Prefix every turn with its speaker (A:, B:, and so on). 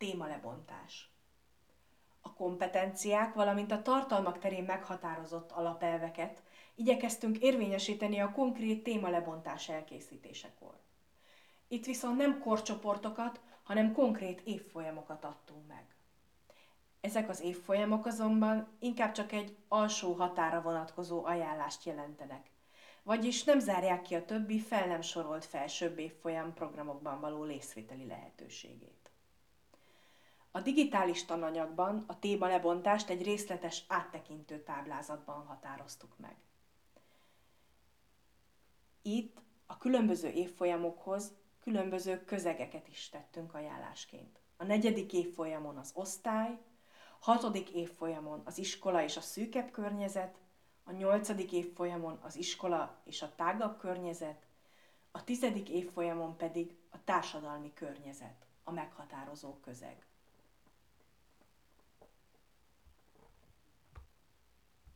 A: témalebontás. A kompetenciák, valamint a tartalmak terén meghatározott alapelveket igyekeztünk érvényesíteni a konkrét témalebontás elkészítésekor. Itt viszont nem korcsoportokat, hanem konkrét évfolyamokat adtunk meg. Ezek az évfolyamok azonban inkább csak egy alsó határa vonatkozó ajánlást jelentenek, vagyis nem zárják ki a többi fel nem sorolt felsőbb évfolyam programokban való részvételi lehetőségét. A digitális tananyagban a téma lebontást egy részletes áttekintő táblázatban határoztuk meg. Itt a különböző évfolyamokhoz különböző közegeket is tettünk ajánlásként. A negyedik évfolyamon az osztály, hatodik évfolyamon az iskola és a szűkebb környezet, a nyolcadik évfolyamon az iskola és a tágabb környezet, a tizedik évfolyamon pedig a társadalmi környezet, a meghatározó közeg.